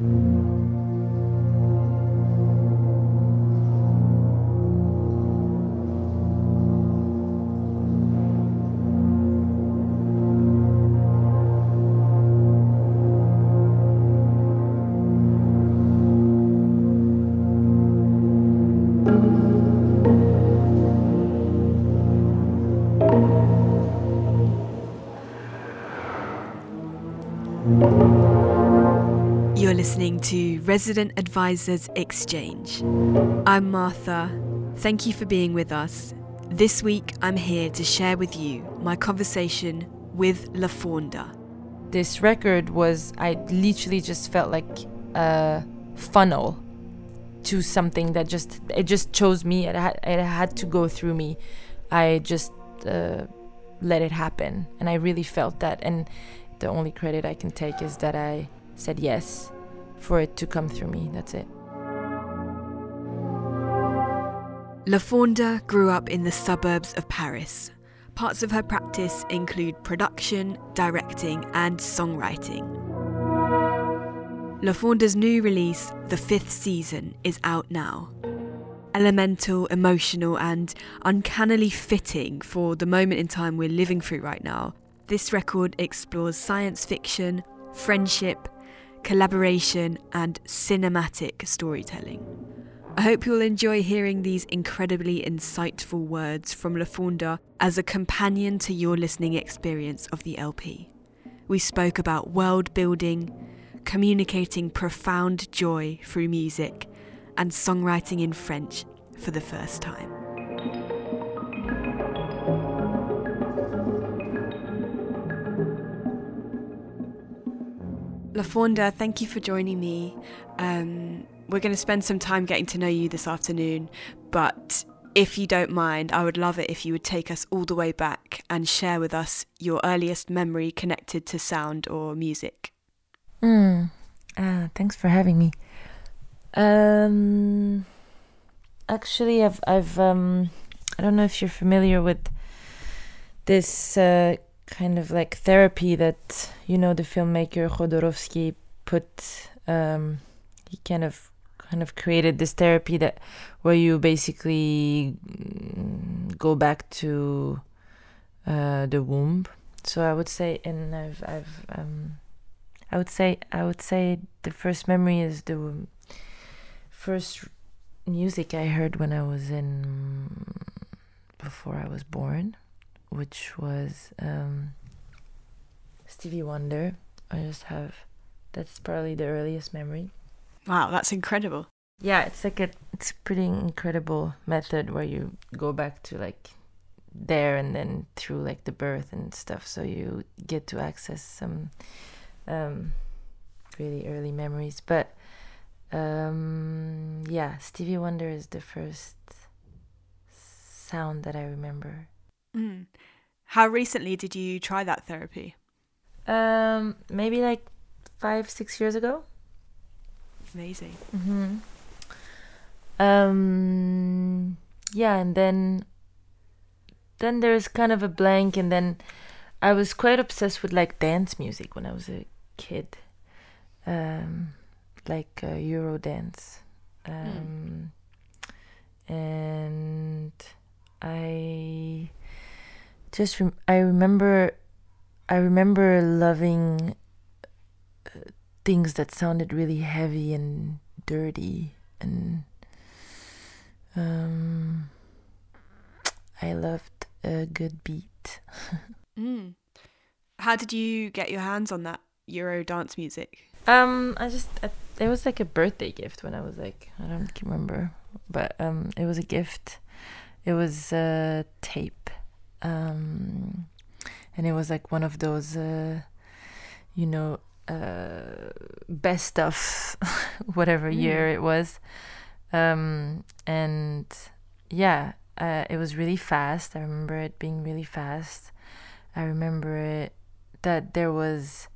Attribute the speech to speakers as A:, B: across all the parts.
A: You're Resident Advisors Exchange. I'm Martha. Thank you for being with us. This week, I'm here to share with you my conversation with Lafawndah.
B: This record was, I literally just felt like a funnel to something that just, it just chose me. It had, it had to go through me. I just uh, let it happen. And I really felt that. And the only credit I can take is that I said yes for it to come through me. That's it.
A: Lafawndah grew up in the suburbs of Paris. Parts of her practice include production, directing, and songwriting. Lafawndah's new release, The Fifth Season, is out now. Elemental, emotional, and uncannily fitting for the moment in time we're living through right now, this record explores science fiction, friendship, collaboration, and cinematic storytelling. I hope you'll enjoy hearing these incredibly insightful words from Lafawndah as a companion to your listening experience of the LP. We spoke about world building, communicating profound joy through music, and songwriting in French for the first time. Lafawndah, thank you for joining me. Um, we're going to spend some time getting to know you this afternoon, but if you don't mind, I would love it if you would take us all the way back and share with us your earliest memory connected to sound or music.
B: Mm. Thanks for having me. Um, actually, I've I've um, I don't know if you're familiar with this uh, kind of like therapy that you know the filmmaker Jodorowsky put. Um, he kind of kind of created this therapy that where you basically mm, go back to uh, the womb. So I would say, and I've I've um, I would say I would say the first memory is the first music I heard when I was in before I was born which was um, Stevie Wonder. I just have that's probably the earliest memory.
A: Wow, that's incredible.
B: Yeah, it's like a it's a pretty incredible method where you go back to like there and then through like the birth and stuff, so you get to access some um, really early memories. But um, yeah, Stevie Wonder is the first sound that I remember.
A: Mm. How recently did you try that therapy?
B: Um, maybe like five, six years ago.
A: Amazing.
B: Mm-hmm. Um, yeah, and then then there's kind of a blank, and then I was quite obsessed with like dance music when I was a kid, um, like uh, Euro dance, um, mm. and I just rem- I remember I remember loving uh, things that sounded really heavy and dirty and um I loved a good beat.
A: mm. How did you get your hands on that Euro dance music?
B: Um, I just I, it was like a birthday gift when I was like I don't remember, but um, it was a gift. It was a tape um, and it was like one of those, uh, you know, uh, best of whatever mm. year it was, um, and yeah, uh, it was really fast. I remember it being really fast. I remember it that there was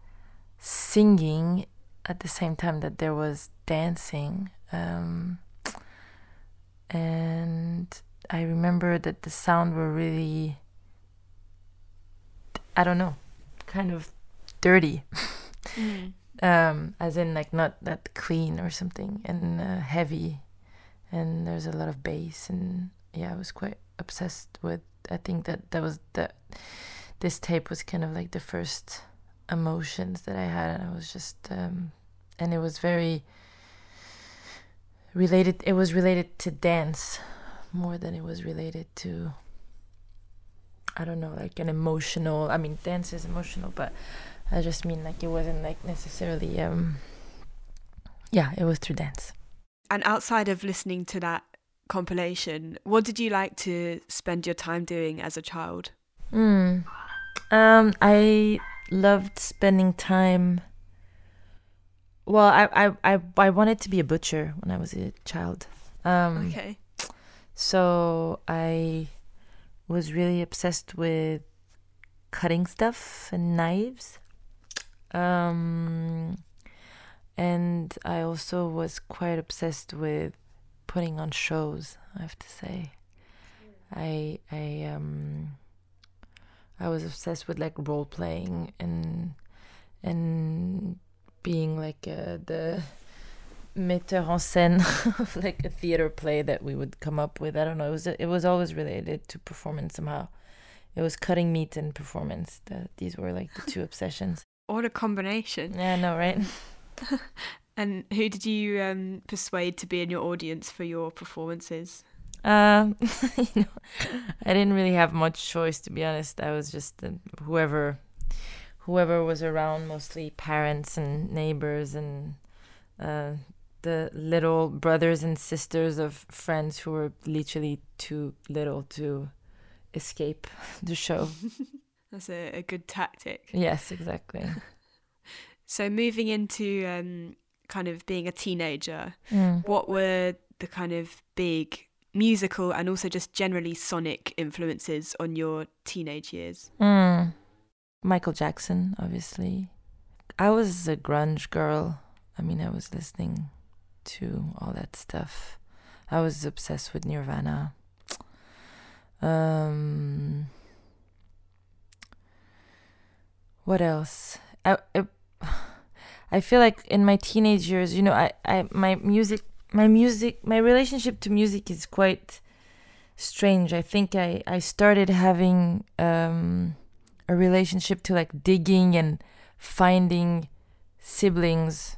B: singing at the same time that there was dancing. Um, and I remember that the sound were really I don't know, kind of dirty.
A: Mm.
B: um, as in like not that clean or something, and uh, heavy, and there's a lot of bass, and yeah, I was quite obsessed with. I think that that was the this tape was kind of like the first emotions that I had, and I was just um, and it was very related. It was related to dance more than it was related to I don't know, like an emotional. I mean, dance is emotional, but I just mean like it wasn't like necessarily. um Yeah, it was through dance.
A: And outside of listening to that compilation, what did you like to spend your time doing as a child?
B: Mm. Um, I loved spending time. Well, I, I, I, I wanted to be a butcher when I was a child. Um,
A: okay.
B: So I was really obsessed with cutting stuff and knives. Um, and I also was quite obsessed with putting on shows, I have to say. I I um I was obsessed with like role playing and and being like uh, the metteur en scène of like a theater play that we would come up with. I don't know. It was it was always related to performance somehow. It was cutting meat and performance. That these were like the two obsessions.
A: What a combination!
B: Yeah, I know, right?
A: and who did you um, persuade to be in your audience for your performances?
B: Um, you know, I didn't really have much choice to be honest. I was just uh, whoever, whoever was around, mostly parents and neighbors and uh, the little brothers and sisters of friends who were literally too little to escape the show.
A: That's a, a good tactic.
B: Yes, exactly.
A: so moving into um, kind of being a teenager,
B: Mm.
A: what were the kind of big musical and also just generally sonic influences on your teenage years?
B: Mm. Michael Jackson, obviously. I was a grunge girl. I mean, I was listening to all that stuff. I was obsessed with Nirvana. Um, what else? I, I I feel like in my teenage years, you know, I, I my music my music my relationship to music is quite strange. I think I, I started having um, a relationship to like digging and finding siblings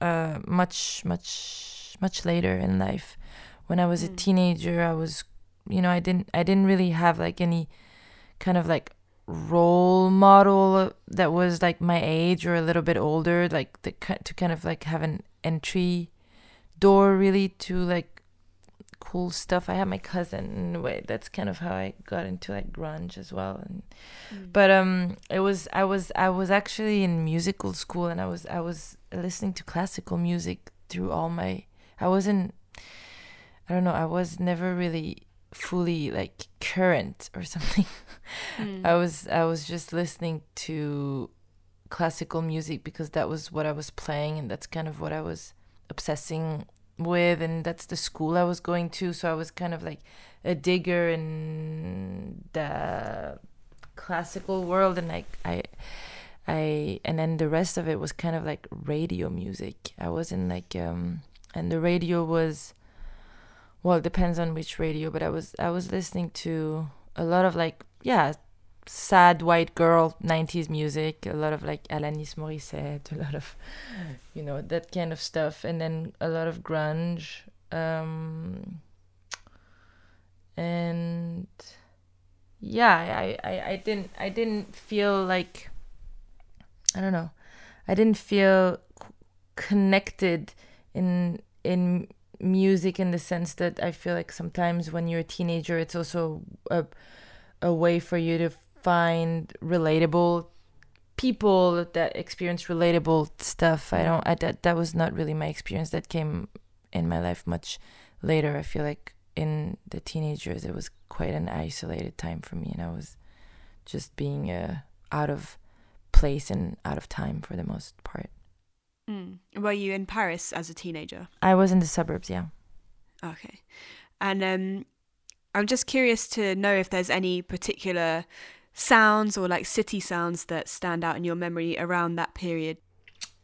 B: uh, much much much later in life. When I was a
A: Mm.
B: teenager, I was you know I didn't I didn't really have like any kind of like role model that was like my age or a little bit older like the, to kind of like have an entry door really to like cool stuff i had my cousin in a way that's kind of how i got into like grunge as well and but um it was i was i was actually in musical school and i was i was listening to classical music through all my i wasn't i don't know i was never really fully like current or something
A: Mm.
B: I was I was just listening to classical music because that was what I was playing and that's kind of what I was obsessing with and that's the school I was going to so I was kind of like a digger in the classical world and like I I and then the rest of it was kind of like radio music. I wasn't like um and the radio was well it depends on which radio but I was I was listening to a lot of like yeah sad white girl 90s music a lot of like Alanis Morissette a lot of you know that kind of stuff and then a lot of grunge um and yeah I, I i didn't i didn't feel like i don't know. I didn't feel connected in in music in the sense that i feel like sometimes when you're a teenager it's also a a way for you to find relatable people that experience relatable stuff. I don't I, that that was not really my experience that came in my life much later. I feel like in the teenagers it was quite an isolated time for me and i was just being uh, out of place and out of time for the most part
A: Mm. Were you in Paris as a teenager?
B: i was in the suburbs yeah
A: Okay. And um, I'm just curious to know if there's any particular sounds or like city sounds that stand out in your memory around that period.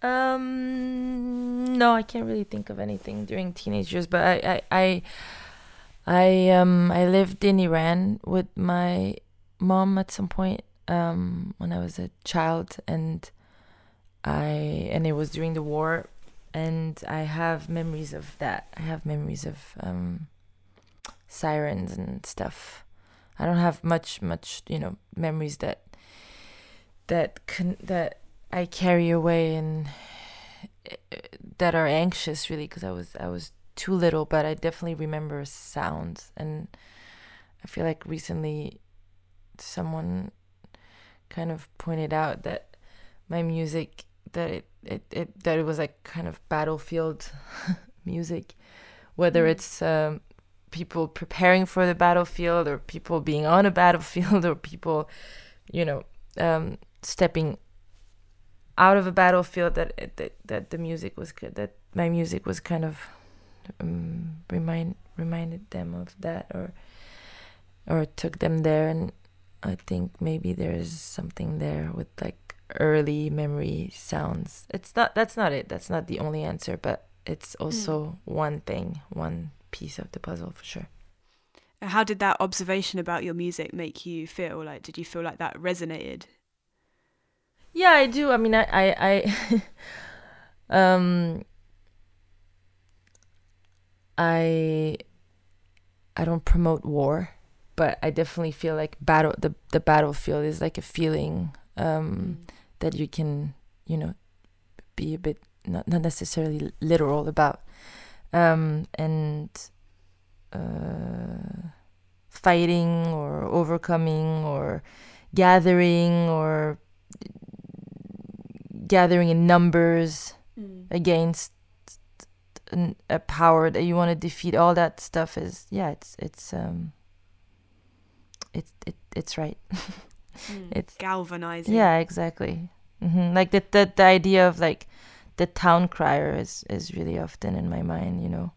B: Um, no, I can't really think of anything during teenage years, but I, I, I, I, um, I lived in Iran with my mom at some point, um, when I was a child, and I, and it was during the war, and I have memories of that. I have memories of, um, sirens and stuff. I don't have much, much, you know, memories that, that can, that I carry away and that are anxious really because I was I was too little but I definitely remember sounds and I feel like recently someone kind of pointed out that my music that it, it, it that it was like kind of battlefield music whether mm. it's um, people preparing for the battlefield or people being on a battlefield or people you know um, stepping out of a battlefield that that that the music was good that my music was kind of um, remind reminded them of that or or took them there and I think maybe there's something there with like early memory sounds. It's not that's not it. That's not the only answer but it's also mm. one thing one piece of the puzzle for sure.
A: How did that observation about your music make you feel? Like did you feel like that resonated?
B: Yeah, I do. I mean, I, I, I um, I, I don't promote war, but I definitely feel like battle. The the battlefield is like a feeling um, mm. that you can, you know, be a bit not not necessarily literal about, um, and uh, fighting or overcoming or gathering or gathering in numbers mm. against a power that you want to defeat all that stuff is yeah it's it's um it's it, it's right
A: mm. it's galvanizing
B: yeah exactly mm-hmm. like the, the the idea of like the town crier is is really often in my mind you know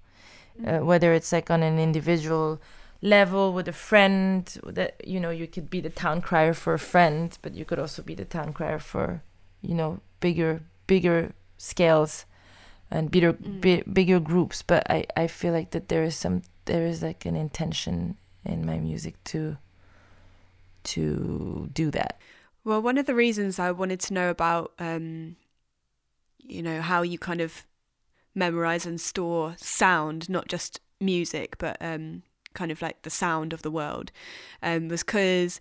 B: mm. uh, whether it's like on an individual level with a friend that you know you could be the town crier for a friend but you could also be the town crier for you know bigger bigger scales and bigger mm. bi- bigger groups but i i feel like that there is some there is like an intention in my music to to do that
A: well one of the reasons i wanted to know about um you know how you kind of memorize and store sound not just music but um kind of like the sound of the world um was because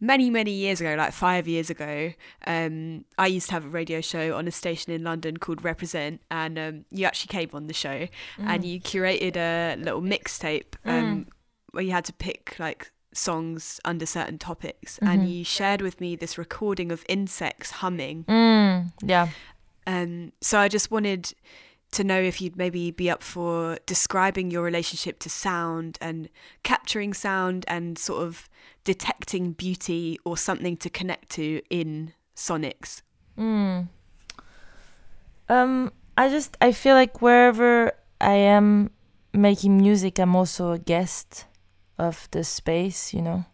A: many many years ago like five years ago um, i used to have a radio show on a station in london called represent and um, you actually came on the show mm. and you curated a little mixtape um, mm. where you had to pick like songs under certain topics mm-hmm. and you shared with me this recording of insects humming
B: mm. yeah
A: um, so i just wanted to know if you'd maybe be up for describing your relationship to sound and capturing sound and sort of detecting beauty or something to connect to in sonics.
B: Mm. Um, I just I feel like wherever I am making music, I'm also a guest of the space, you know,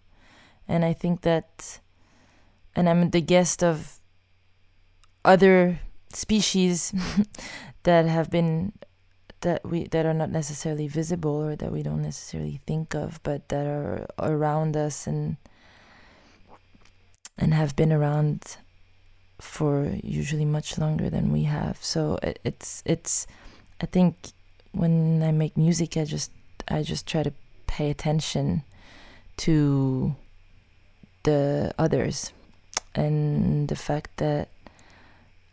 B: and I think that, and I'm the guest of other species that have been that we that are not necessarily visible or that we don't necessarily think of but that are around us and and have been around for usually much longer than we have. So it, it's it's i think when i make music i just i just try to pay attention to the others and the fact that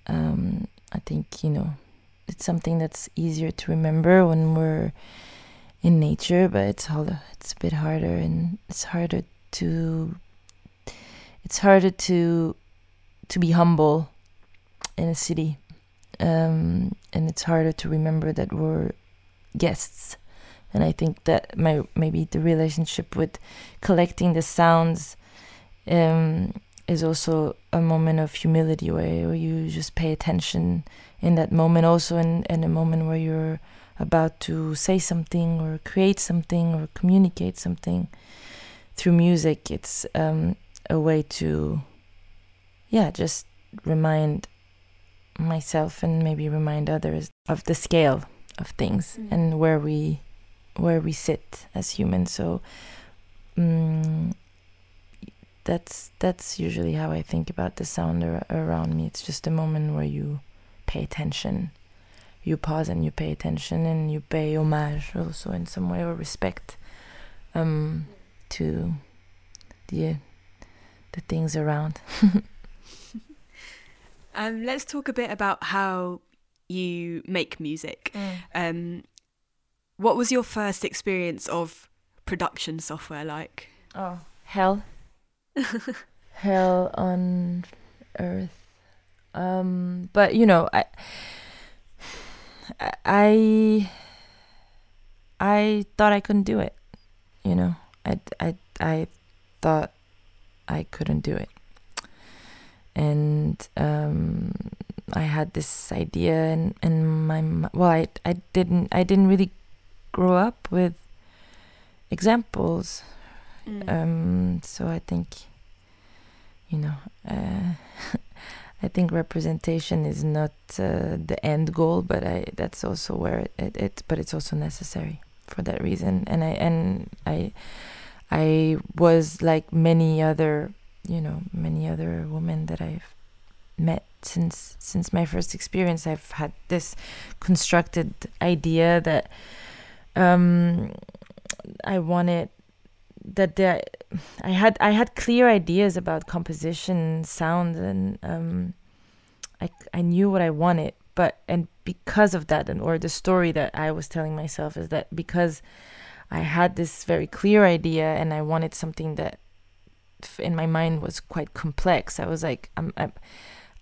B: um, I think you know it's something that's easier to remember when we're in nature, but it's all it's a bit harder and it's harder to it's harder to to be humble in a city. Um, and it's harder to remember that we're guests. And I think that my maybe the relationship with collecting the sounds um, is also a moment of humility where you just pay attention in that moment also in, in a moment where you're about to say something or create something or communicate something through music it's um, a way to yeah just remind myself and maybe remind others of the scale of things
A: Mm.
B: and where we where we sit as humans. So mm that's that's usually how I think about the sound ar- around me. It's just a moment where you pay attention, you pause and you pay attention, and you pay homage also in some way or respect um, to the the things around.
A: Um, let's talk a bit about how you make music. Um, what was your first experience of production software like?
B: Oh, hell. hell on earth. Um, but you know, I, I, I thought I couldn't do it. You know, I, I, I thought I couldn't do it, and um, I had this idea in in my well, I, I didn't, I didn't really grow up with examples
A: Mm.
B: um, so I think, you know, uh, I think representation is not uh, the end goal, but I that's also where it, it, it but it's also necessary for that reason. And I and I I was like many other, you know, many other women that I've met since since my first experience. I've had this constructed idea that um, I wanted that there I had I had clear ideas about composition, sound, and um, I I knew what I wanted. But and because of that, and or the story that I was telling myself is that because I had this very clear idea and I wanted something that in my mind was quite complex. I was like, I'm, I'm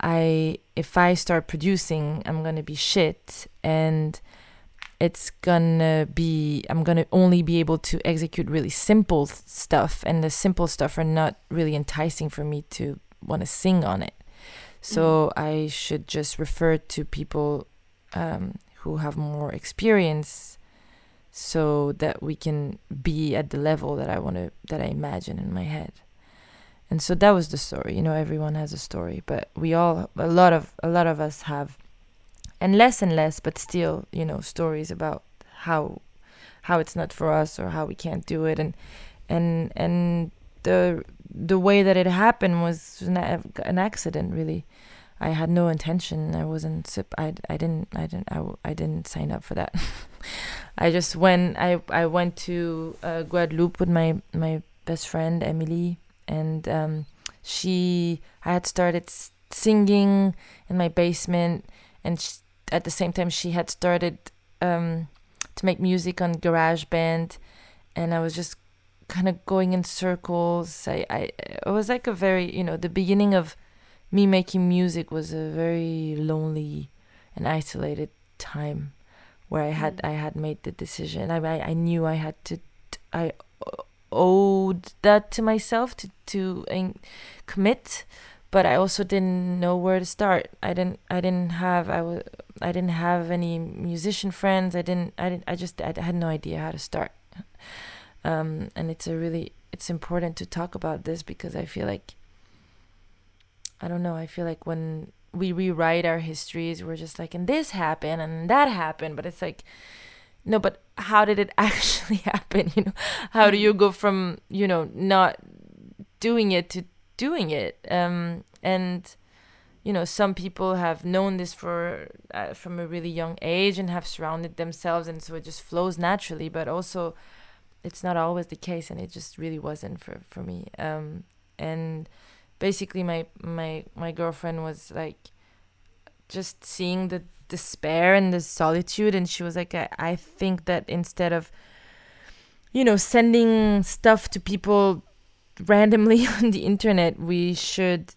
B: I if I start producing, I'm gonna be shit and it's gonna be i'm gonna only be able to execute really simple stuff and the simple stuff are not really enticing for me to want to sing on it. So i should just refer to people um, who have more experience so that we can be at the level that i want to that i imagine in my head. And so that was the story. You know everyone has a story but we all a lot of a lot of us have and less and less but still you know stories about how how it's not for us or how we can't do it. And and and the the way that it happened was an, accident really. I had no intention. I wasn't i i didn't i didn't i, I didn't sign up for that. I just went i i went to uh, guadeloupe with my my best friend emily. And um she i had started singing in my basement. And sh- at the same time she had started um, to make music on GarageBand, and I was just kind of going in circles. I, I it was like a very you know the beginning of me making music was a very lonely and isolated time where I had I had made the decision. I I, I knew I had to I owed that to myself to to commit but I also didn't know where to start. I didn't I didn't have I was I didn't have any musician friends. I didn't I didn't I just I had no idea how to start. Um, and it's a really it's important to talk about this because I feel like I don't know, I feel like when we rewrite our histories, we're just like and this happened and that happened, but it's like no, but how did it actually happen? You know, how do you go from, you know, not doing it to doing it. Um and you know some people have known this for uh, from a really young age and have surrounded themselves and so it just flows naturally but also it's not always the case and it just really wasn't for for me. Um and basically my my my girlfriend was like just seeing the despair and the solitude and she was like I, I think that instead of you know sending stuff to people randomly on the internet we should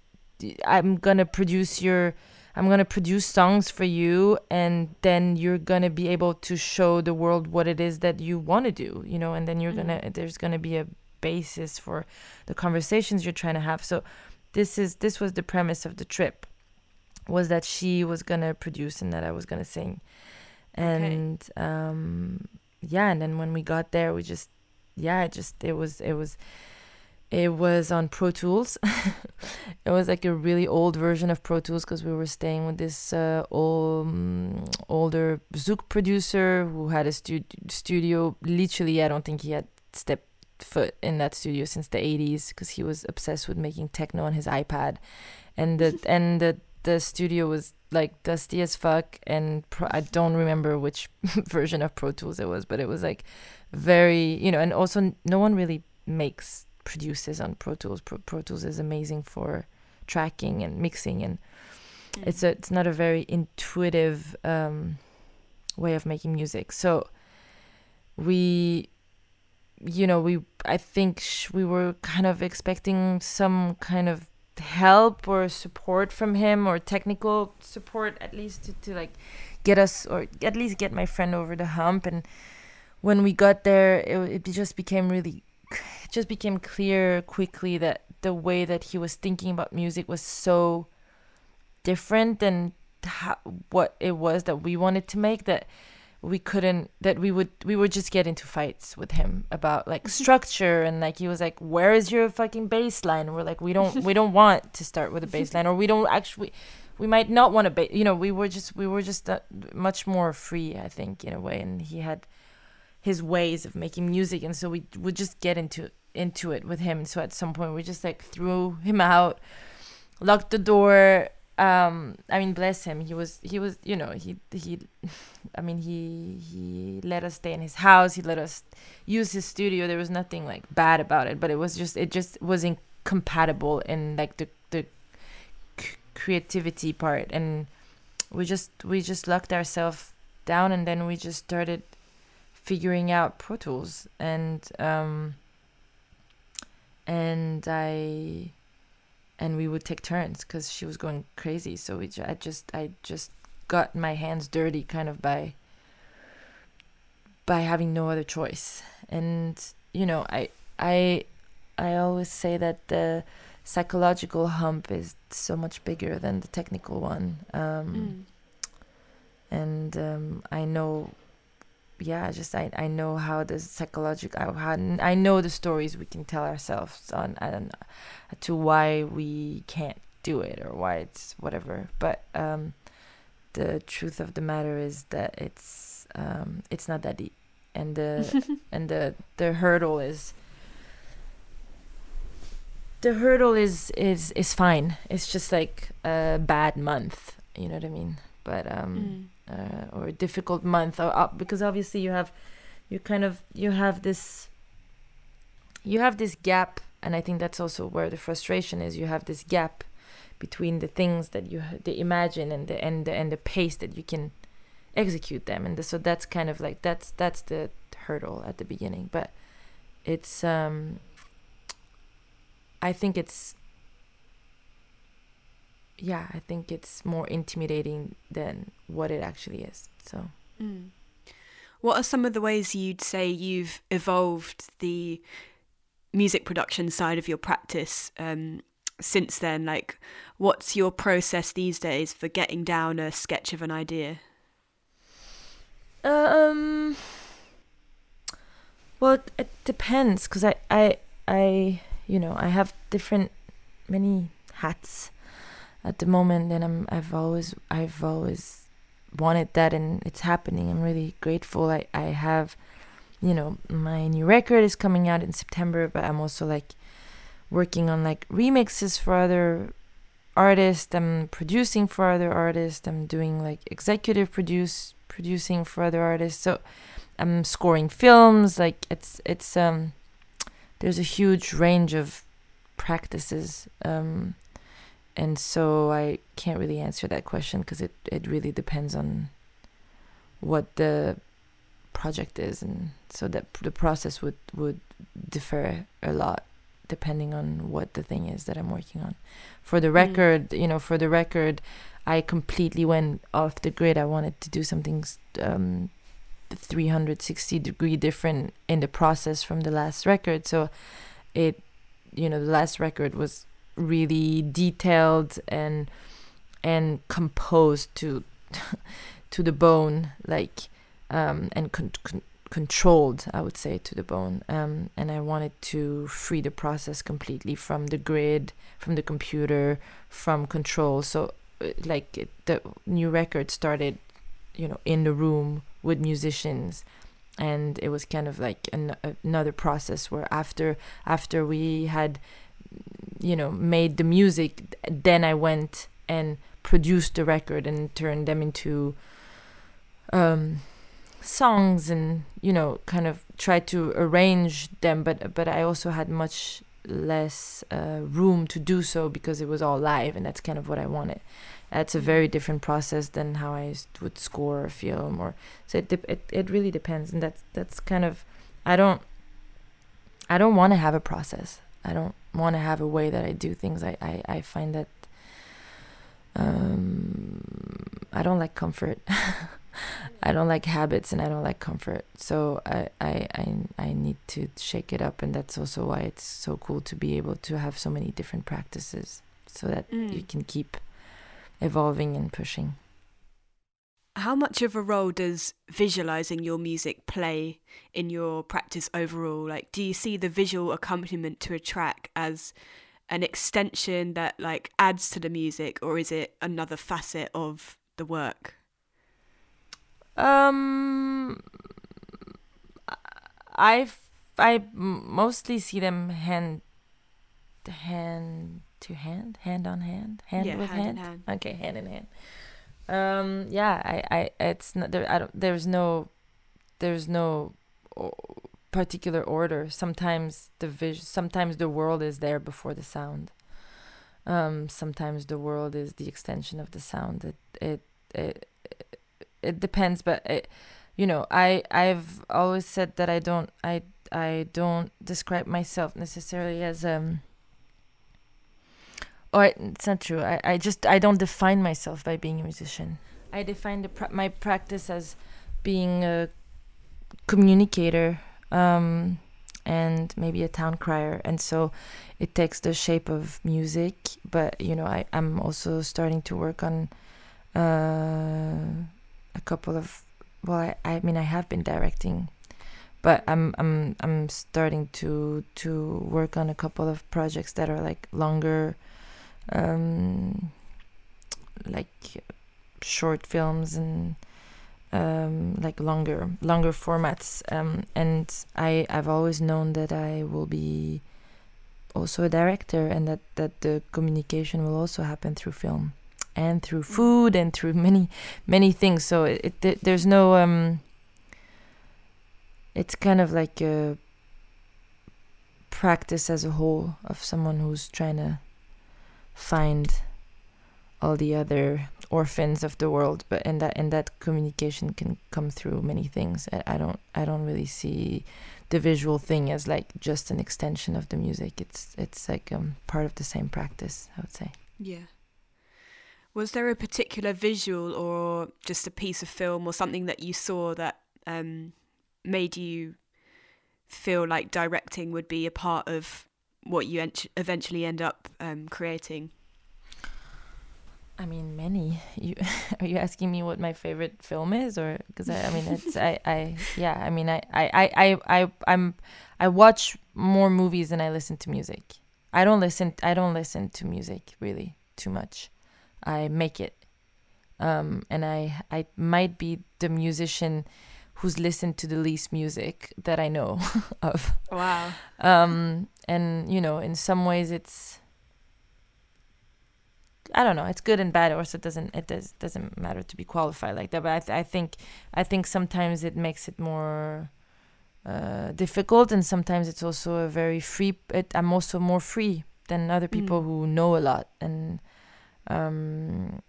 B: i'm gonna produce your i'm gonna produce songs for you and then you're gonna be able to show the world what it is that you want to do you know and then you're gonna there's gonna be a basis for the conversations you're trying to have. So this is this was the premise of the trip was that she was gonna produce and that i was gonna sing. And um yeah and then when we got there we just yeah it just it was it was it was on Pro Tools. it was like a really old version of Pro Tools because we were staying with this uh, old, um, older Zouk producer who had a stu- studio. Literally, I don't think he had stepped foot in that studio since the 80s because he was obsessed with making techno on his iPad, and the and the the studio was like dusty as fuck. And pro- I don't remember which version of Pro Tools it was, but it was like very you know, and also no one really makes produces on Pro Tools. Pro, Pro Tools is amazing for tracking and mixing, and mm. it's a, it's not a very intuitive um, way of making music. So we, you know, we I think sh- we were kind of expecting some kind of help or support from him or technical support at least to, to like get us or at least get my friend over the hump and when we got there it, it just became really it just became clear quickly that the way that he was thinking about music was so different than how, what it was that we wanted to make that we couldn't that we would we would just get into fights with him about like mm-hmm. structure and like he was like where is your fucking bass line and we're like we don't we don't want to start with a bass line or we don't actually we might not want to ba- you know we were just we were just uh, much more free i think in a way and he had his ways of making music. And so we would just get into into it with him. So at some point we just like threw him out locked the door. Um i mean bless him. He was he was you know he he i mean he he let us stay in his house. He let us use his studio. There was nothing like bad about it but it was just it just was incompatible in like the the creativity part. And we just we just locked ourselves down and then we just started figuring out Pro Tools and um, and I and we would take turns because she was going crazy. So we I just I just got my hands dirty kind of by by having no other choice. And you know I I I always say that the psychological hump is so much bigger than the technical one. Um, mm. And um, I know yeah just i i know how the psychological how i know the stories we can tell ourselves on and to why we can't do it or why it's whatever. But um the truth of the matter is that it's um it's not that deep. And the and the the hurdle is the hurdle is is is fine. It's just like a bad month. You know what i mean? But um mm uh, or a difficult month or up because obviously you have you kind of you have this you have this gap and i think that's also where the frustration is. You have this gap between the things that you imagine and the and the, and the pace that you can execute them. And the, so that's kind of like that's that's the hurdle at the beginning. But it's um i think it's yeah, I think it's more intimidating than what it actually is. So,
A: mm. what are some of the ways you'd say you've evolved the music production side of your practice um, since then? Like, what's your process these days for getting down a sketch of an idea?
B: Um. Well, it, it depends because I, I, I, you know, I have different, many hats at the moment and I'm I've always I've always wanted that and it's happening. I'm really grateful. I, I have you know, my new record is coming out in September, but I'm also like working on like remixes for other artists. I'm producing for other artists. I'm doing like executive produce producing for other artists. So I'm scoring films. Like it's it's um there's a huge range of practices um and so I can't really answer that question because it, it really depends on what the project is and so that the process would would differ a lot depending on what the thing is that I'm working on for the mm. record mm. you know for the record I completely went off the grid I wanted to do something um 360 degree different in the process from the last record so it you know the last record was really detailed and and composed to to the bone like um, and con- con- controlled, I would say, to the bone. Um, and I wanted to free the process completely from the grid, from the computer, from control. So, uh, like the new record started, you know, in the room with musicians, and it was kind of like an, another process where after after we had, you know, made the music, then I went and produced the record and turned them into. Um, songs and you know kind of tried to arrange them but but I also had much less uh, room to do so because it was all live and that's kind of what I wanted that's a very different process than how I would score a film or so it it, it really depends and that's that's kind of I don't I don't want to have a process I don't want to have a way that I do things I I, I find that um I don't like comfort I don't like habits and I don't like comfort. So I, I, I, I need to shake it up. And that's also why it's so cool to be able to have so many different practices so that mm. you can keep evolving and pushing.
A: How much of a role does visualizing your music play in your practice overall? Like, do you see the visual accompaniment to a track as an extension that like adds to the music, or is it another facet of the work?
B: Um, I I mostly see them hand hand to hand, hand on hand, hand
A: yeah,
B: with
A: hand,
B: hand.
A: hand.
B: Okay, hand in hand. Um, yeah, I, I, it's not there. I don't. There's no, there's no particular order. Sometimes the vis, sometimes the world is there before the sound. Um, sometimes the world is the extension of the sound. It, it, it it depends, but it, you know, I I've always said that I don't I I don't describe myself necessarily as um or it's not true. I, I just I don't define myself by being a musician. I define my practice as being a communicator um, and maybe a town crier, and so it takes the shape of music. But you know, I I'm also starting to work on uh, a couple of well I, I mean I have been directing but I'm I'm I'm starting to to work on a couple of projects that are like longer um like short films and um like longer longer formats. Um and I I've always known that I will be also a director and that that the communication will also happen through film and through food and through many many things. So it, it there's no um it's kind of like a practice as a whole of someone who's trying to find all the other orphans of the world but and that and that communication can come through many things. I, I don't i don't really see the visual thing as like just an extension of the music. It's it's like um part of the same practice i would say.
A: Yeah. Was there a particular visual or just a piece of film or something that you saw that um, made you feel like directing would be a part of what you ent- eventually end up um, creating?
B: I mean, many. You are you asking me what my favorite film is, or because I, I mean, it's I, I yeah. I mean, I, I, I, I, I'm I watch more movies than I listen to music. I don't listen. I don't listen to music really too much. I make it. Um, and I I might be the musician who's listened to the least music that I know of.
A: Wow.
B: Um, and you know, in some ways, it's I don't know. It's good and bad. Also, it doesn't it does doesn't matter to be qualified like that. But I th- I think I think sometimes it makes it more uh, difficult, and sometimes it's also a very free. It, I'm also more free than other people mm. who know a lot and um,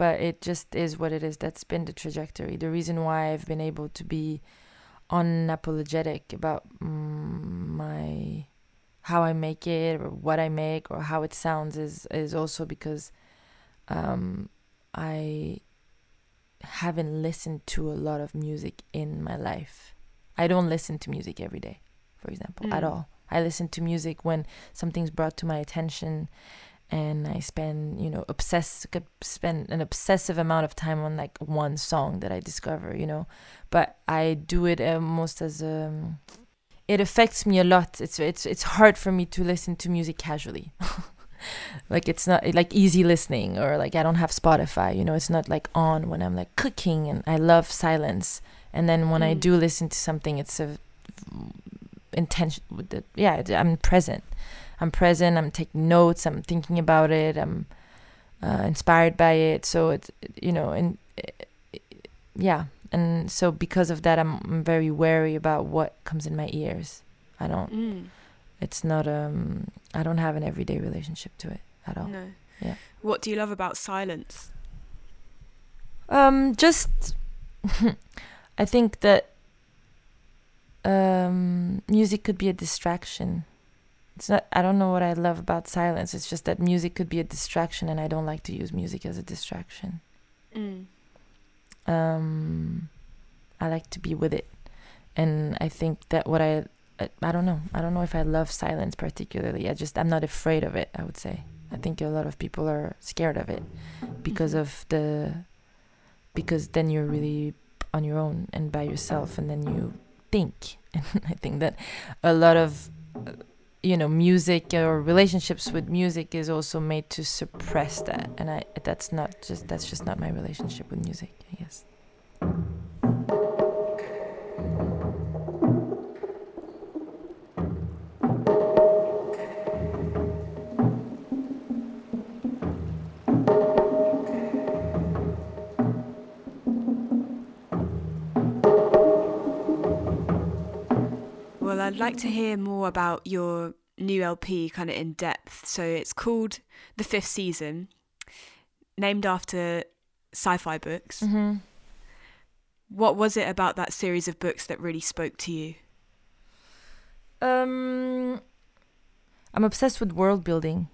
B: but it just is what it is. That's been the trajectory. The reason why I've been able to be unapologetic about my how I make it or what I make or how it sounds is is also because um, I haven't listened to a lot of music in my life. I don't listen to music every day, for example, mm. at all. I listen to music when something's brought to my attention and I spend, you know, obsess could spend an obsessive amount of time on like one song that I discover, you know. But I do it almost as a um, it affects me a lot. It's it's it's hard for me to listen to music casually. like it's not like easy listening or like I don't have Spotify, you know, it's not like on when I'm like cooking and I love silence. And then when mm. I do listen to something it's a intention with the yeah, I'm present. I'm present. I'm taking notes. I'm thinking about it. I'm uh, inspired by it. So it's you know, and yeah, and so because of that, I'm, I'm very wary about what comes in my ears. I don't. Mm. It's not um. I don't have an everyday relationship to it at all.
A: No.
B: Yeah.
A: What do you love about silence?
B: Um, just I think that um, music could be a distraction it's not i don't know what i love about silence. It's just that music could be a distraction and i don't like to use music as a distraction.
A: Mm.
B: um i like to be with it. And i think that what I, I don't know. I don't know if i love silence particularly. I just i'm not afraid of it i would say. I think a lot of people are scared of it because mm-hmm. of the because then you're really on your own and by yourself and then you think. And i think that a lot of you know music or relationships with music is also made to suppress that. And i that's not just that's just not my relationship with music i guess
A: I'd like to hear more about your new LP kind of in depth. So it's called The Fifth Season, named after sci fi books.
B: Mm-hmm.
A: What was it about that series of books that really spoke to you?
B: Um, I'm obsessed with world building.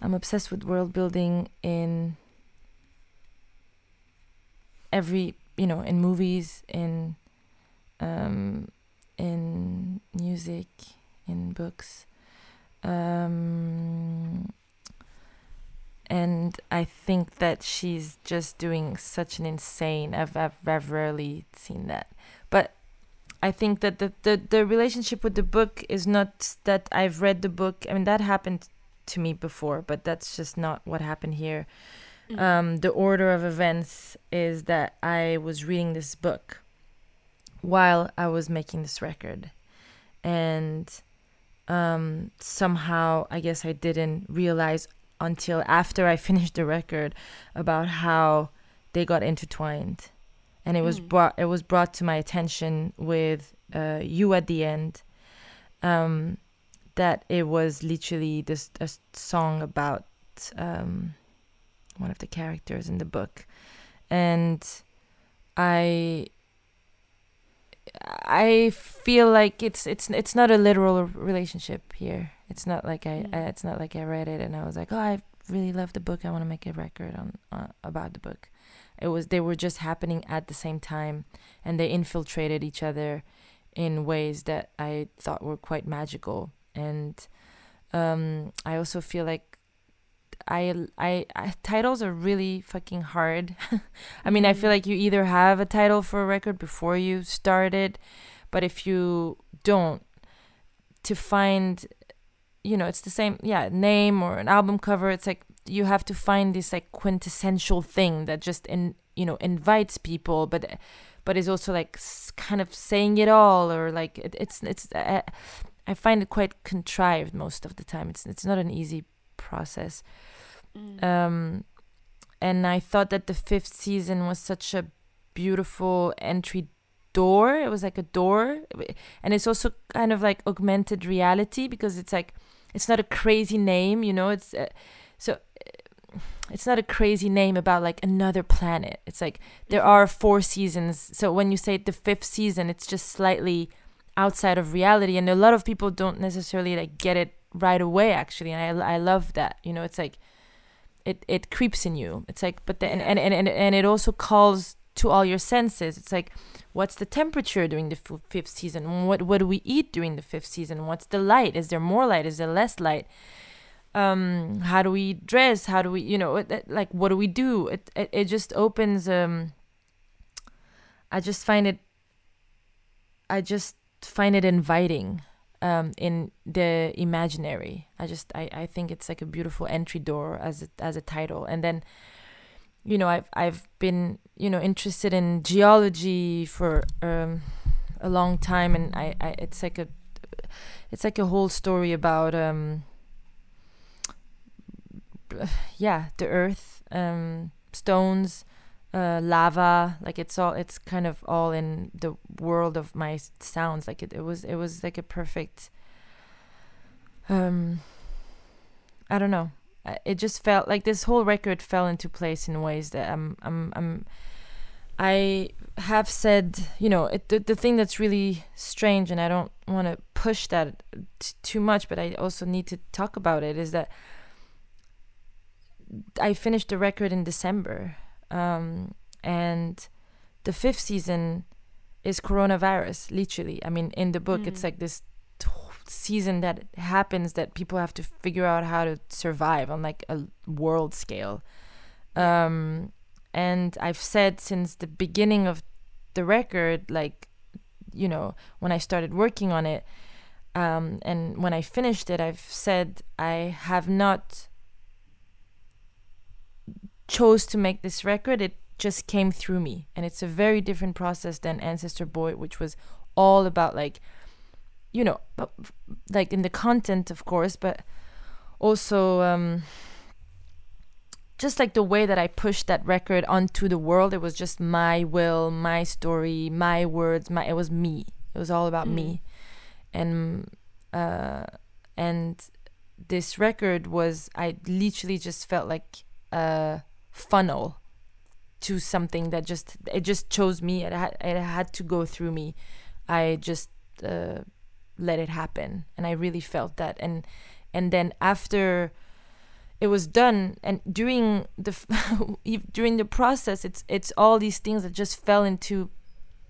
B: I'm obsessed with world building in every, you know, in movies, in um, in music, in books. Um, and I think that she's just doing such an insane. I've, I've, I've rarely seen that, but I think that the, the the relationship with the book is not that I've read the book. I mean that happened to me before, but that's just not what happened here. Mm. Um, the order of events is that I was reading this book while I was making this record. And um, somehow, I guess I didn't realize until after I finished the record about how they got intertwined. And it was mm. brought it was brought to my attention with uh, you at the end um, that it was literally this a song about um, one of the characters in the book, and I I feel like it's it's it's not a literal relationship here. It's not like I, mm. I it's not like I read it and I was like, oh, I really love the book. I want to make a record on uh, about the book. It was they were just happening at the same time, and they infiltrated each other in ways that I thought were quite magical. And um, I also feel like I, I, I titles are really fucking hard. I mean, I feel mm-hmm. like you either have a title for a record before you start it, but if you don't, to find, you know, it's the same, yeah, name or an album cover. It's like you have to find this like quintessential thing that just in you know invites people, but but is also like kind of saying it all or like it, it's it's. Uh, I find it quite contrived most of the time. It's it's not an easy process. Mm. Um, and I thought that the fifth season was such a beautiful entry door. It was like a door, and it's also kind of like augmented reality because it's like it's not a crazy name, you know. It's uh, so uh, it's not a crazy name about like another planet. It's like there are four seasons. So when you say the fifth season, it's just slightly outside of reality, and a lot of people don't necessarily like get it right away. Actually, and I I love that. You know, it's like it it creeps in you. It's like but then and, and and and it also calls to all your senses. It's like what's the temperature during the f- fifth season? What what do we eat during the fifth season? What's the light? Is there more light? Is there less light? Um how do we dress? How do we you know it, it, like what do we do? It, it it just opens um i just find it i just find it inviting um in the imaginary. I just i i think it's like a beautiful entry door as a, as a title. And then you know i've i've been you know interested in geology for um a long time. And i, I it's like a it's like a whole story about um yeah the earth um stones uh lava like it's all it's kind of all in the world of my sounds like it, it was it was like a perfect um i don't know. It just felt like this whole record fell into place in ways that i'm i'm i'm i have said you know it, the, the thing that's really strange and i don't want to push that t- too much but i also need to talk about it is that I finished the record in December, um, and the fifth season is coronavirus. Literally, I mean, in the book, mm. it's like this t- season that happens that people have to figure out how to survive on like a world scale. Um, and I've said since the beginning of the record, like, you know, when I started working on it, um, and when I finished it, I've said I have not chose to make this record, it just came through me. And it's a very different process than Ancestor Boy, which was all about like, you know, like in the content, of course, but also um, just like the way that I pushed that record onto the world. It was just my will, my story, my words. My it was me. It was all about mm. me, and uh, and this record was I literally just felt like uh funnel to something that just it just chose me. It had, it had to go through me. I just uh, let it happen. And i really felt that. And and then after it was done and during the during the process it's it's all these things that just fell into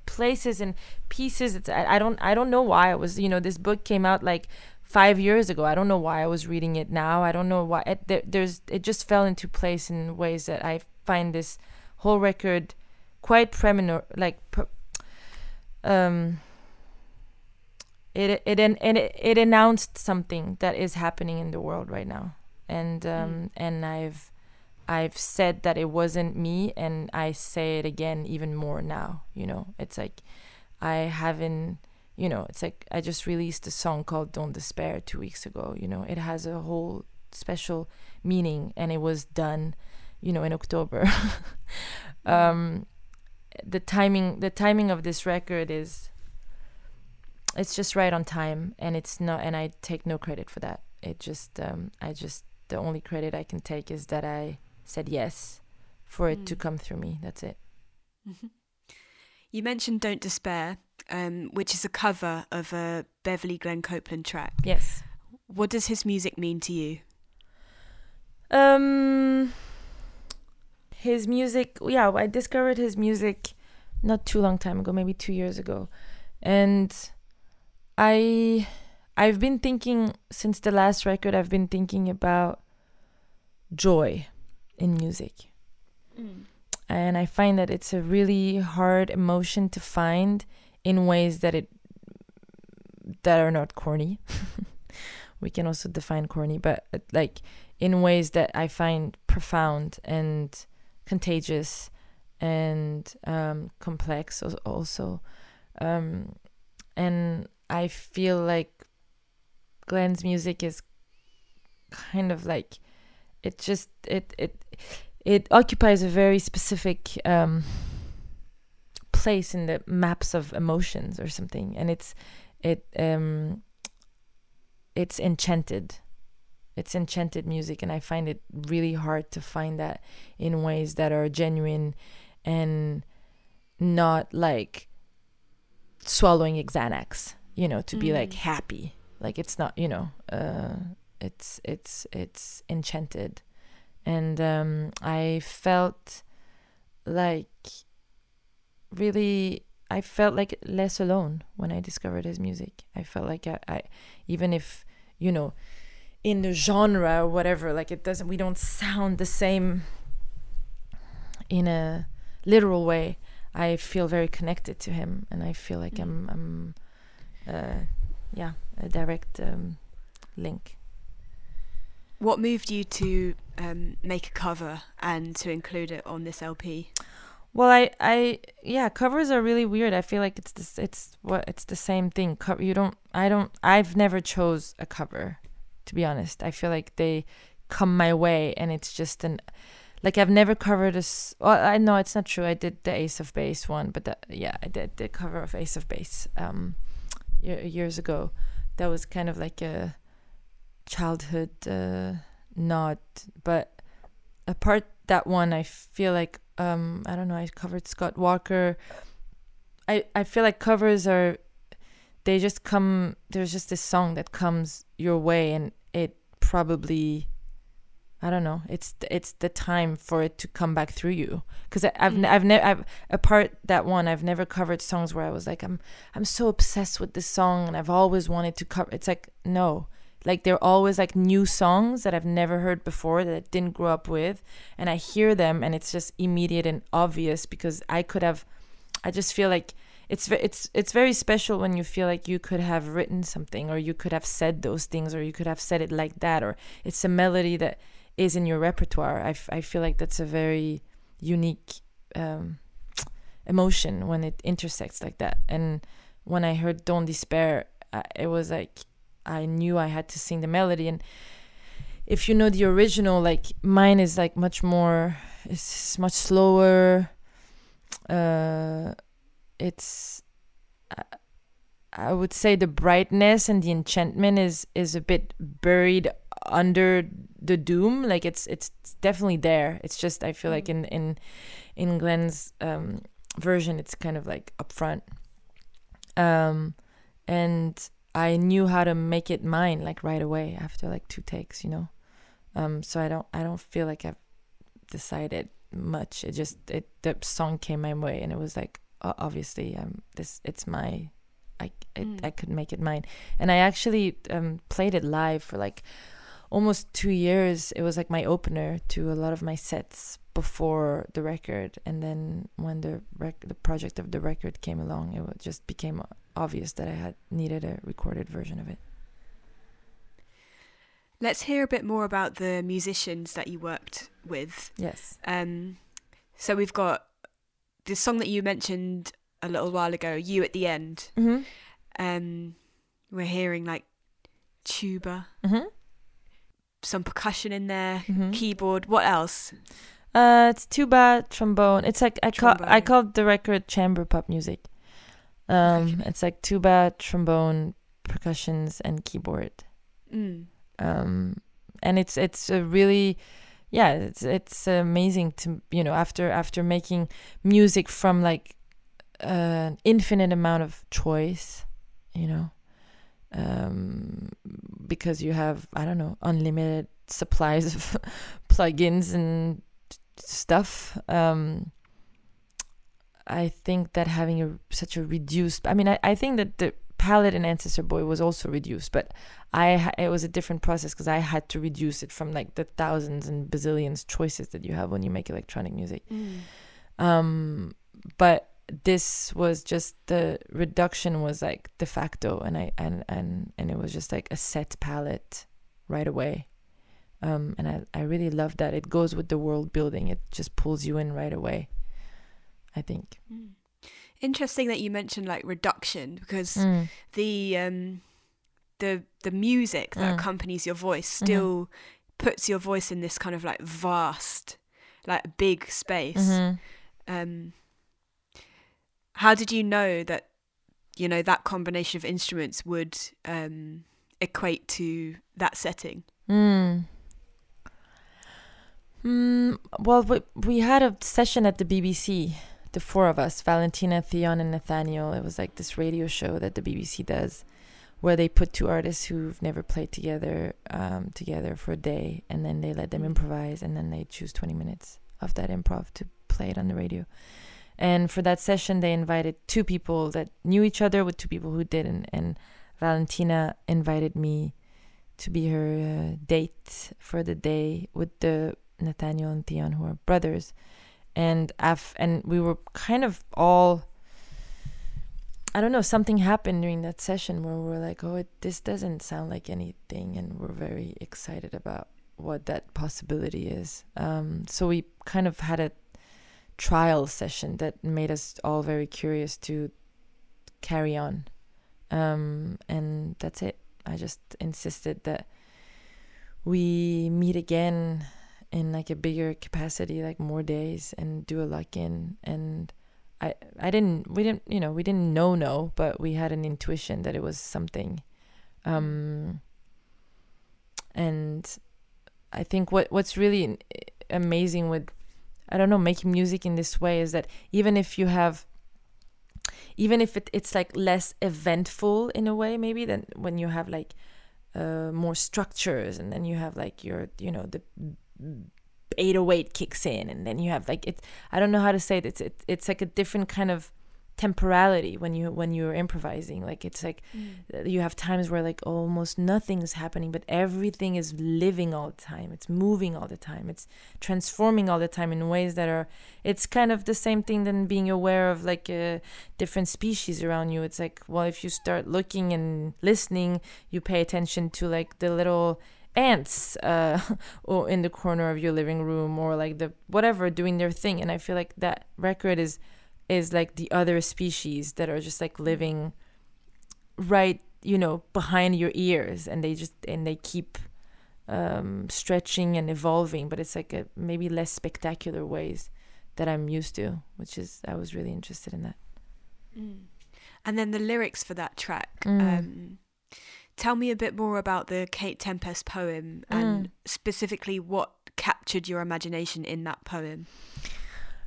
B: places and pieces. It's I, I don't i don't know why. It was you know this book came out like five years ago. I don't know why I was reading it now. I don't know why it, there, there's it just fell into place in ways that I find this whole record quite premonitory, like um. It it it it, it announced something that is happening in the world right now, and um mm. and I've I've said that it wasn't me, and I say it again even more now. You know, it's like I haven't you know, it's like I just released a song called Don't Despair two weeks ago. You know, it has a whole special meaning and it was done, you know, in October. um, the timing the timing of this record is it's just right on time and it's not and I take no credit for that. It just um, I just the only credit I can take is that I said yes for it mm. to come through me. That's it.
A: Mm-hmm. You mentioned Don't Despair um, which is a cover of a Beverly Glenn Copeland track.
B: Yes.
A: What does his music mean to you?
B: Um, his music, yeah, I discovered his music not too long time ago, maybe two years ago, and I, I've been thinking since the last record. I've been thinking about joy in music. Mm. And I find that it's a really hard emotion to find in ways that it that are not corny. we can also define corny, but like in ways that I find profound and contagious and um, complex also. Um, and I feel like Glenn's music is kind of like it just it it it occupies a very specific um, place in the maps of emotions or something and it's it um it's enchanted. It's enchanted music and i find it really hard to find that in ways that are genuine and not like swallowing xanax you know to mm. be like happy. Like it's not you know uh it's it's it's enchanted and um i felt like really I felt like less alone when I discovered his music. I felt like I, I even if you know in the genre or whatever like it doesn't we don't sound the same in a literal way i feel very connected to him. And i feel like i'm i'm uh, yeah a direct um, link
A: what moved you to um, make a cover and to include it on this lp
B: well, I, I, yeah, covers are really weird. I feel like it's this, it's what, it's the same thing. Co- you don't, I don't, I've never chose a cover, to be honest. I feel like they come my way, and it's just an, like I've never covered a. Well, I know it's not true. I did the Ace of Base one, but the, yeah, I did the cover of Ace of Base, um, years ago. That was kind of like a childhood uh, nod, but apart that one, I feel like um, I don't know. I covered Scott Walker. I I feel like covers are they just come. There's just this song that comes your way, and it probably I don't know. It's it's the time for it to come back through you. Because I've mm. I've never I've apart that one I've never covered songs where I was like I'm I'm so obsessed with this song and I've always wanted to cover. It's like no, like they're always like new songs that I've never heard before that I didn't grow up with, and I hear them and it's just immediate and obvious because I could have. I just feel like it's it's it's very special when you feel like you could have written something or you could have said those things or you could have said it like that or it's a melody that is in your repertoire. I, f- I feel like that's a very unique um, emotion when it intersects like that. And when I heard Don't Despair, uh, it was like I knew I had to sing the melody. And if you know the original, like mine is like much more, it's much slower. Uh, it's, uh, I would say the brightness and the enchantment is is a bit buried under the doom. Like it's it's definitely there. It's just I feel like mm. in in in Glenn's um, version, it's kind of like upfront. Um, and I knew how to make it mine like right away after like two takes, you know. Um, so I don't I don't feel like I've decided much. It just it the song came my way, and it was like obviously um this it's my I it, mm. I could make it mine, and I actually um played it live for like almost two years. It was like my opener to a lot of my sets before the record, and then when the rec- the project of the record came along, it just became obvious that I had needed a recorded version of it.
A: Let's hear a bit more about the musicians that you worked with.
B: Yes.
A: Um, so we've got the song that you mentioned a little while ago, "You at the End."
B: Mm-hmm.
A: Um, we're hearing like tuba,
B: mm-hmm.
A: some percussion in there,
B: mm-hmm.
A: keyboard. What else?
B: Uh, it's tuba, trombone. It's like I call I called the record chamber pop music. Um, it's like tuba, trombone, percussions, and keyboard.
A: Mm.
B: Um, and it's it's a really, yeah, it's it's amazing to you know after after making music from like an infinite amount of choice, you know, um, because you have I don't know unlimited supplies of plugins and stuff. Um, I think that having a such a reduced, I mean, I, I think that the palette in Ancestor Boy was also reduced, but I it was a different process because I had to reduce it from like the thousands and bazillions choices that you have when you make electronic music.
A: Mm.
B: Um, but this was just the reduction was like de facto, and I and and and it was just like a set palette right away. Um, and I, I really love that. It goes with the world building. It just pulls you in right away. I think.
A: Mm. Interesting that you mentioned like reduction because
B: mm.
A: the um, the the music that mm. accompanies your voice mm-hmm. still mm-hmm. puts your voice in this kind of like vast, like big space.
B: Mm-hmm.
A: Um, how did you know that you know that combination of instruments would um, equate to that setting?
B: Mm. Mm, well, we, we had a session at the BBC the four of us Valentina, Theon, and Nathaniel. It was like this radio show that the BBC does where they put two artists who've never played together um, together for a day and then they let them mm. improvise and then they choose 20 minutes of that improv to play it on the radio. And for that session, they invited two people that knew each other with two people who didn't. And Valentina invited me to be her uh, date for the day with the Nathaniel and Theon who are brothers and af- and we were kind of all I don't know something happened during that session where we are like oh it, this doesn't sound like anything and we're very excited about what that possibility is. Um, so we kind of had a trial session that made us all very curious to carry on. Um, and that's it. I just insisted that we meet again in like a bigger capacity, like more days, and do a lock in. And I I didn't we didn't you know we didn't know no, but we had an intuition that it was something. Um, and I think what what's really amazing with I don't know making music in this way is that even if you have even if it, it's like less eventful in a way maybe than when you have like uh, more structures and then you have like your you know the 808 kicks in and then you have like it i don't know how to say it. It's it, it's like a different kind of temporality when you when you're improvising. Like it's like mm. you have times where like almost nothing is happening but everything is living all the time. It's moving all the time. It's transforming all the time in ways that are it's kind of the same thing than being aware of like a uh, different species around you. It's like well if you start looking and listening you pay attention to like the little ants uh, or in the corner of your living room or like the whatever doing their thing and i feel like that record is is like the other species that are just like living right you know behind your ears and they just and they keep um, stretching and evolving but it's like a maybe less spectacular ways that i'm used to which is i was really interested in that
A: mm. and then the lyrics for that track mm. um, Tell me a bit more about the Kate Tempest poem and mm. specifically what captured your imagination in that poem.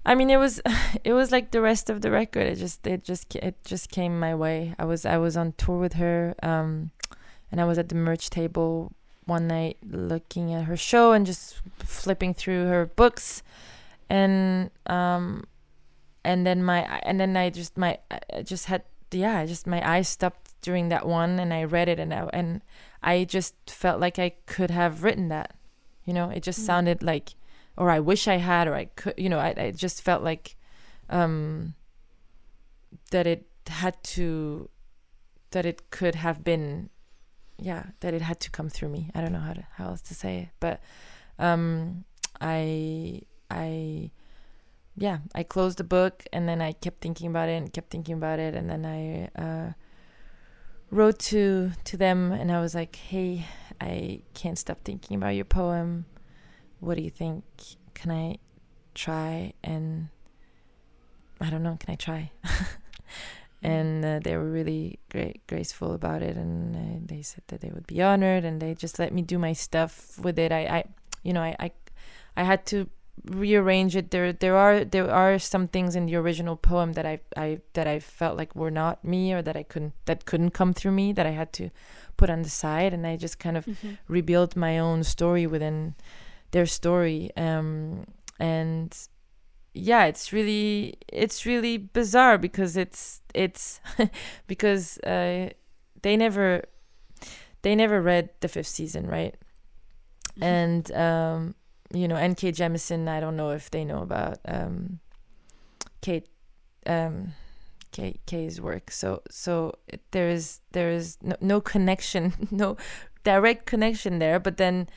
B: I mean, it was it was like the rest of the record. It just it just it just came my way. I was I was on tour with her, um, and I was at the merch table one night looking at her show and just flipping through her books, and um, and then my and then I just my I just had yeah, I just my eyes stopped during that one and I read it and I, and I just felt like I could have written that. You know, it just mm. sounded like or I wish I had or I could, you know, I I just felt like um that it had to that it could have been yeah, that it had to come through me. I don't know how to how else to say it, but um I I yeah, I closed the book and then I kept thinking about it and kept thinking about it and then I uh wrote to to them and I was like, "Hey, I can't stop thinking about your poem. What do you think? Can I try and I don't know, can I try?" and uh, they were really great graceful about it and uh, they said that they would be honored and they just let me do my stuff with it. I I you know, I I, I had to rearrange it there there are there are some things in the original poem that I I that I felt like were not me or that I couldn't that couldn't come through me that I had to put on the side and I just kind of mm-hmm. rebuilt my own story within their story um and yeah it's really it's really bizarre because it's it's because uh they never they never read the fifth season right mm-hmm. and um you know, N.K. Jemisin, I don't know if they know about um, Kate um, K, K's work. So so there is there is no, no connection, no direct connection there. But then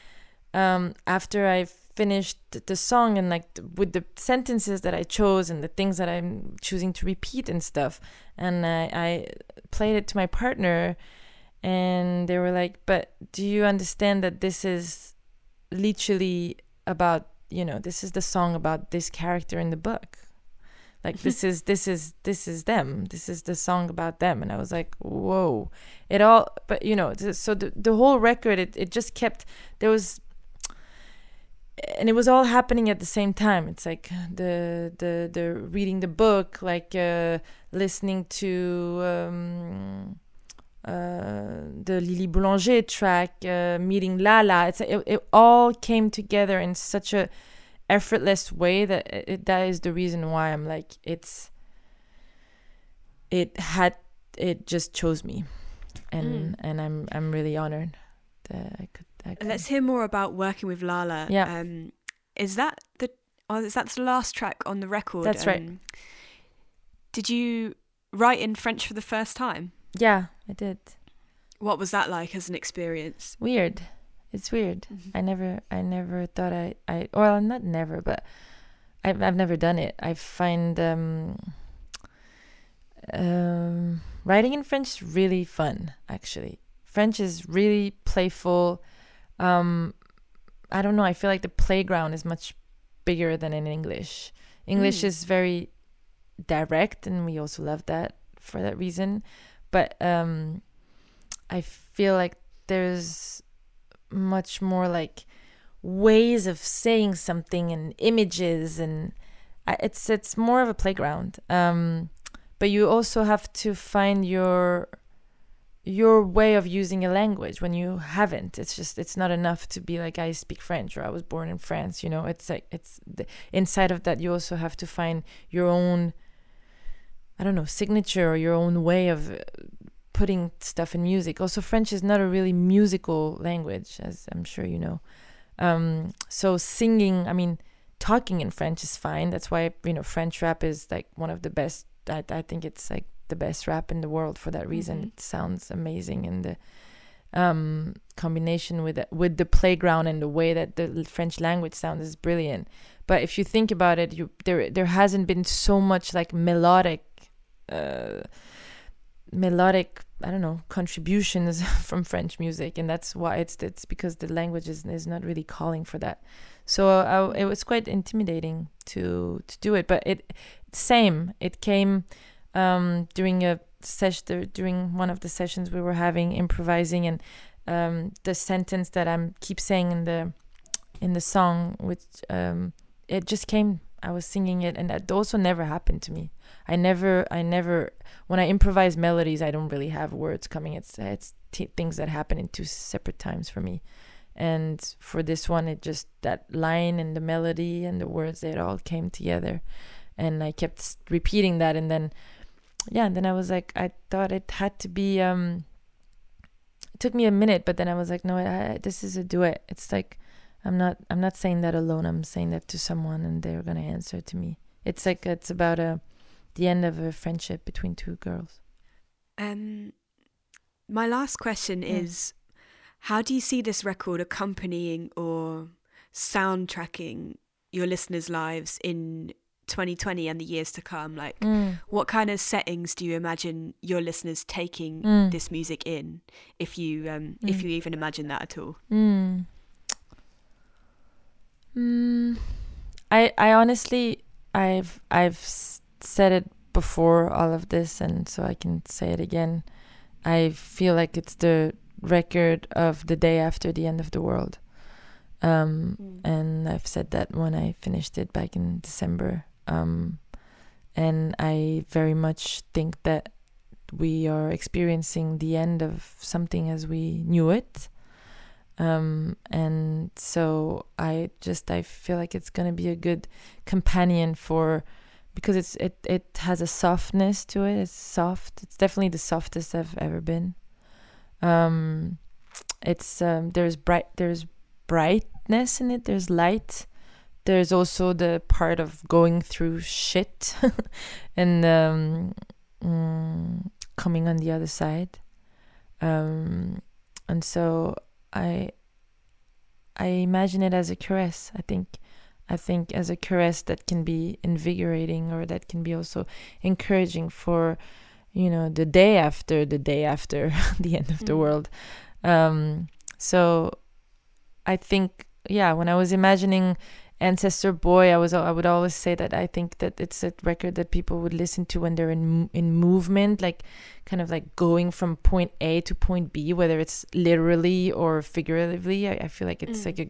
B: um, after I finished the song and like with the sentences that I chose and the things that I'm choosing to repeat and stuff, and I, I played it to my partner, and they were like, "But do you understand that this is literally about you know this is the song about this character in the book. Like this is this is this is them. This is the song about them. And i was like whoa. It all but you know so the, the whole record it, it just kept there was and it was all happening at the same time. It's like the the the reading the book like uh listening to um the Lili Boulanger track, uh, meeting Lala. It's it, it all came together in such a effortless way that it, that is the reason why I'm like it's it had it just chose me, and mm. and I'm I'm really honored uh, I could. I could.
A: Let's hear more about working with Lala.
B: Yeah.
A: Um, is that the oh, is that the last track on the record?
B: That's right.
A: Um, Did you write in French for the first time?
B: Yeah, I did.
A: What was that like as an experience?
B: Weird. It's weird.
A: Mhm.
B: I never, I never thought I, I, well, not never, but I've, I've never done it. I find um, um, writing in French is really fun. Actually, French is really playful. Um, I don't know. I feel like the playground is much bigger than in English. English
A: Mm.
B: is very direct, and we also love that for that reason. But um, I feel like there's much more like ways of saying something and images and it's it's more of a playground. Um but you also have to find your your way of using a language when you haven't. It's just it's not enough to be like i speak french or i was born in france you know? It's like it's the, inside of that you also have to find your own i don't know signature or your own way of uh, putting stuff in music. Also, French is not a really musical language, as I'm sure you know. Um, so singing, I mean, talking in French is fine. That's why you know French rap is like one of the best. I, I think it's like the best rap in the world for that reason.
A: Mhm.
B: It sounds amazing, and the um, combination with the, with the playground and the way that the French language sounds is brilliant. But if you think about it, you there there hasn't been so much like melodic. Uh, melodic i don't know contributions from french music and that's why it's it's because the language is, is not really calling for that. So I, it was quite intimidating to to do it but it same it came um during a session during one of the sessions we were having improvising and um the sentence that i'm keep saying in the in the song which um it just came i was singing it and that also never happened to me i never i never when I improvise melodies, I don't really have words coming. It's it's t- things that happen in two separate times for me. And for this one, it just that line and the melody and the words they all came together, and I kept repeating that. And then, yeah, and then I was like, I thought it had to be. um It took me a minute, but then I was like, no, I- this is a duet. It's like I'm not I'm not saying that alone. I'm saying that to someone, and they're gonna answer to me. It's like it's about a the end of a friendship between two girls.
A: Um, my last question is how do you see this record accompanying or soundtracking your listeners' lives in 2020 and the years to come? Like,
B: Mm.
A: what kind of settings do you imagine your listeners taking
B: Mm.
A: this music in, if you um, if
B: Mm.
A: you even imagine that at all?
B: Mm. Mm. I I honestly I've I've said it before all of this and so I can say it again. I feel like it's the record of the day after the end of the world. Um and I've said that when I finished it back in December. Um, and I very much think that we are experiencing the end of something as we knew it. Um, and so I just I feel like it's gonna be a good companion for because it's it it has a softness to it. It's soft. It's definitely the softest I've ever been. Um, it's um, there's bright there's brightness in it. There's light. There's also the part of going through shit and um, mm, coming on the other side. Um, and so I I imagine it as a caress. I think I think as a caress that can be invigorating or that can be also encouraging for you know the day after the day after the end of the
A: Mm.
B: world. Um, so I think yeah, when I was imagining Ancestor Boy, I was I would always say that I think that it's a record that people would listen to when they're in in movement, like kind of like going from point A to point B, whether it's literally or figuratively. I, I feel like it's
A: Mm.
B: like a,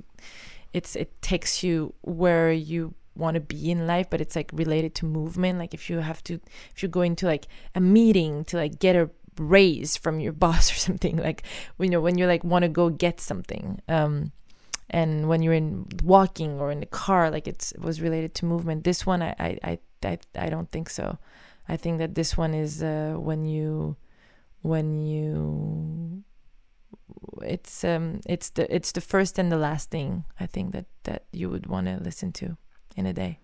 B: it's it takes you where you want to be in life, but it's like related to movement. Like if you have to, if you're going to like a meeting to like get a raise from your boss or something, like you know when you like want to go get something. Um, and when you're in walking or in the car like it was related to movement this one I, I i i, I don't think so i think that this one is uh, when you when you it's um it's the it's the first and the last thing I think that that you would want to listen to in a day.